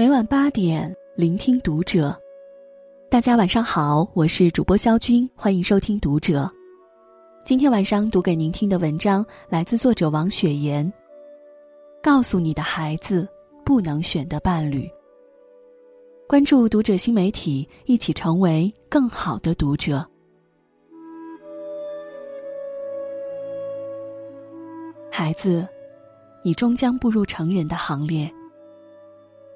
每晚八点，聆听读者。大家晚上好，我是主播肖军，欢迎收听读者。今天晚上读给您听的文章来自作者王雪岩。告诉你的孩子，不能选的伴侣。关注读者新媒体，一起成为更好的读者。孩子，你终将步入成人的行列。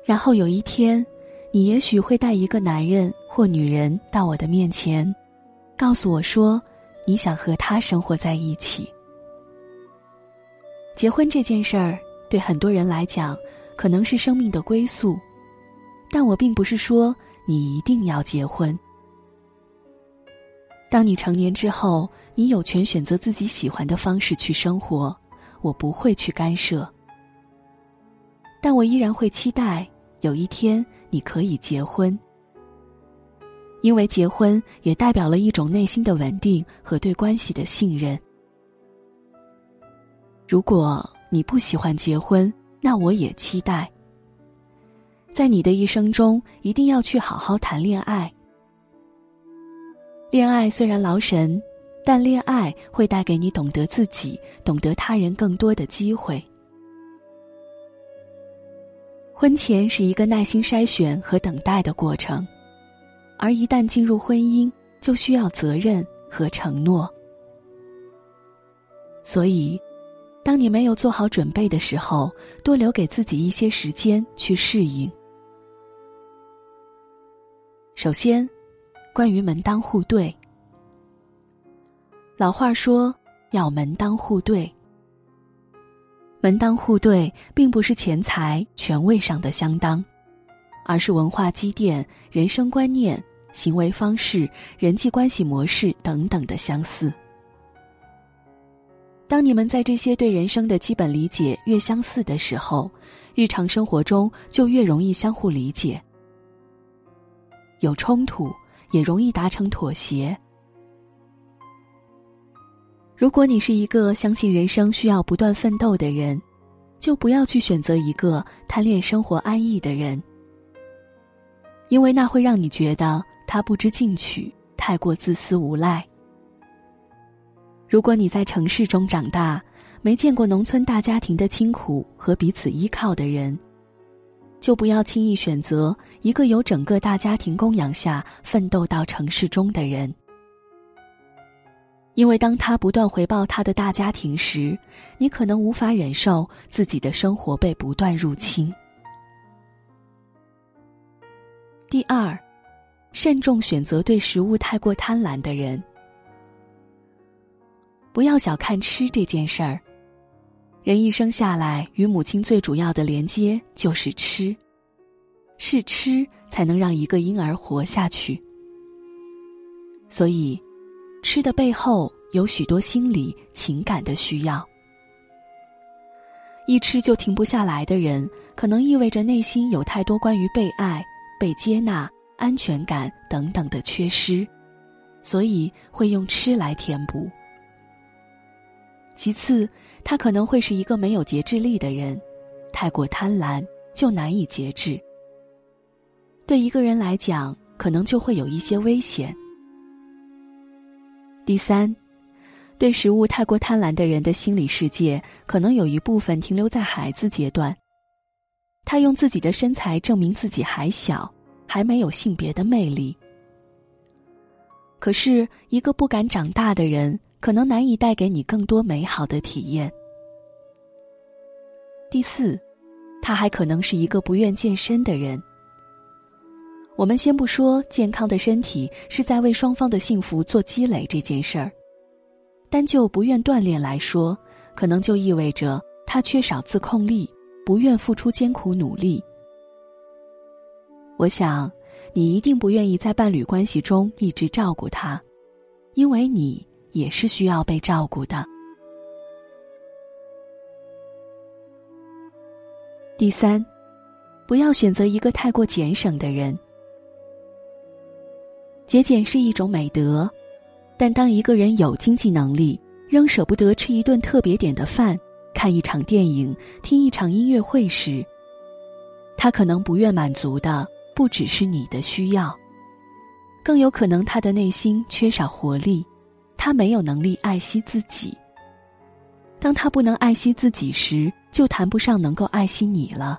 然后有一天，你也许会带一个男人或女人到我的面前，告诉我说，你想和他生活在一起。结婚这件事儿，对很多人来讲，可能是生命的归宿，但我并不是说你一定要结婚。当你成年之后，你有权选择自己喜欢的方式去生活，我不会去干涉，但我依然会期待。有一天你可以结婚，因为结婚也代表了一种内心的稳定和对关系的信任。如果你不喜欢结婚，那我也期待，在你的一生中一定要去好好谈恋爱。恋爱虽然劳神，但恋爱会带给你懂得自己、懂得他人更多的机会。婚前是一个耐心筛选和等待的过程，而一旦进入婚姻，就需要责任和承诺。所以，当你没有做好准备的时候，多留给自己一些时间去适应。首先，关于门当户对，老话说要门当户对。门当户对，并不是钱财、权位上的相当，而是文化积淀、人生观念、行为方式、人际关系模式等等的相似。当你们在这些对人生的基本理解越相似的时候，日常生活中就越容易相互理解。有冲突，也容易达成妥协。如果你是一个相信人生需要不断奋斗的人，就不要去选择一个贪恋生活安逸的人，因为那会让你觉得他不知进取，太过自私无赖。如果你在城市中长大，没见过农村大家庭的清苦和彼此依靠的人，就不要轻易选择一个由整个大家庭供养下奋斗到城市中的人。因为当他不断回报他的大家庭时，你可能无法忍受自己的生活被不断入侵。第二，慎重选择对食物太过贪婪的人。不要小看吃这件事儿，人一生下来与母亲最主要的连接就是吃，是吃才能让一个婴儿活下去。所以。吃的背后有许多心理情感的需要，一吃就停不下来的人，可能意味着内心有太多关于被爱、被接纳、安全感等等的缺失，所以会用吃来填补。其次，他可能会是一个没有节制力的人，太过贪婪就难以节制。对一个人来讲，可能就会有一些危险。第三，对食物太过贪婪的人的心理世界，可能有一部分停留在孩子阶段。他用自己的身材证明自己还小，还没有性别的魅力。可是，一个不敢长大的人，可能难以带给你更多美好的体验。第四，他还可能是一个不愿健身的人。我们先不说健康的身体是在为双方的幸福做积累这件事儿，单就不愿锻炼来说，可能就意味着他缺少自控力，不愿付出艰苦努力。我想，你一定不愿意在伴侣关系中一直照顾他，因为你也是需要被照顾的。第三，不要选择一个太过俭省的人。节俭是一种美德，但当一个人有经济能力，仍舍不得吃一顿特别点的饭、看一场电影、听一场音乐会时，他可能不愿满足的不只是你的需要，更有可能他的内心缺少活力，他没有能力爱惜自己。当他不能爱惜自己时，就谈不上能够爱惜你了。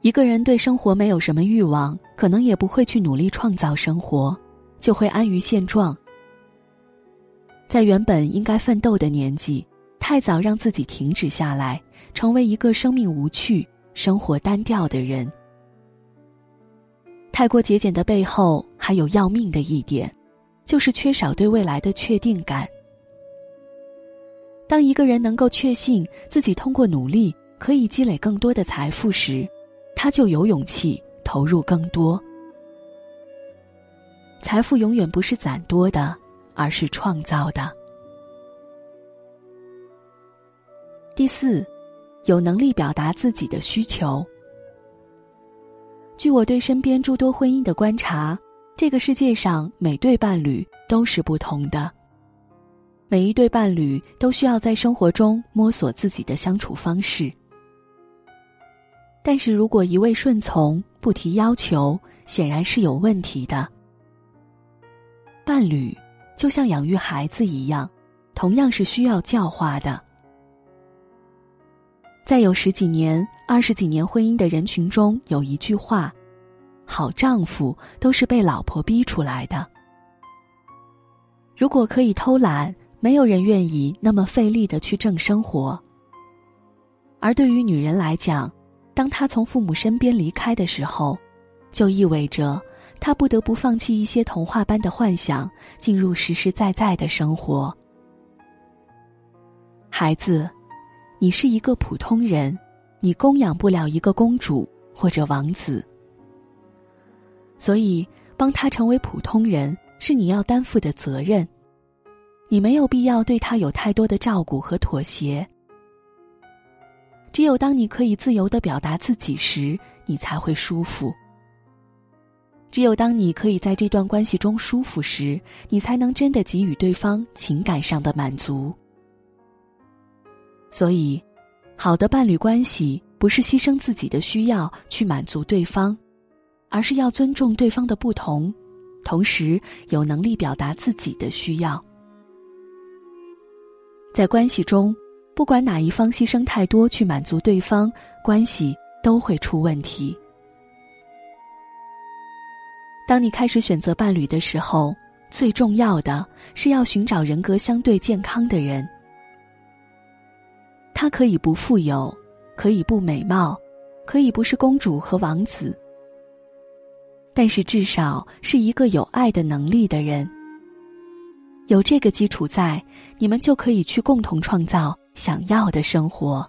一个人对生活没有什么欲望，可能也不会去努力创造生活，就会安于现状。在原本应该奋斗的年纪，太早让自己停止下来，成为一个生命无趣、生活单调的人。太过节俭的背后，还有要命的一点，就是缺少对未来的确定感。当一个人能够确信自己通过努力可以积累更多的财富时，他就有勇气投入更多。财富永远不是攒多的，而是创造的。第四，有能力表达自己的需求。据我对身边诸多婚姻的观察，这个世界上每对伴侣都是不同的。每一对伴侣都需要在生活中摸索自己的相处方式。但是如果一味顺从不提要求，显然是有问题的。伴侣就像养育孩子一样，同样是需要教化的。在有十几年、二十几年婚姻的人群中，有一句话：“好丈夫都是被老婆逼出来的。”如果可以偷懒，没有人愿意那么费力的去挣生活。而对于女人来讲，当他从父母身边离开的时候，就意味着他不得不放弃一些童话般的幻想，进入实实在在的生活。孩子，你是一个普通人，你供养不了一个公主或者王子，所以帮他成为普通人是你要担负的责任。你没有必要对他有太多的照顾和妥协。只有当你可以自由的表达自己时，你才会舒服。只有当你可以在这段关系中舒服时，你才能真的给予对方情感上的满足。所以，好的伴侣关系不是牺牲自己的需要去满足对方，而是要尊重对方的不同，同时有能力表达自己的需要。在关系中。不管哪一方牺牲太多去满足对方，关系都会出问题。当你开始选择伴侣的时候，最重要的是要寻找人格相对健康的人。他可以不富有，可以不美貌，可以不是公主和王子，但是至少是一个有爱的能力的人。有这个基础在，你们就可以去共同创造。想要的生活。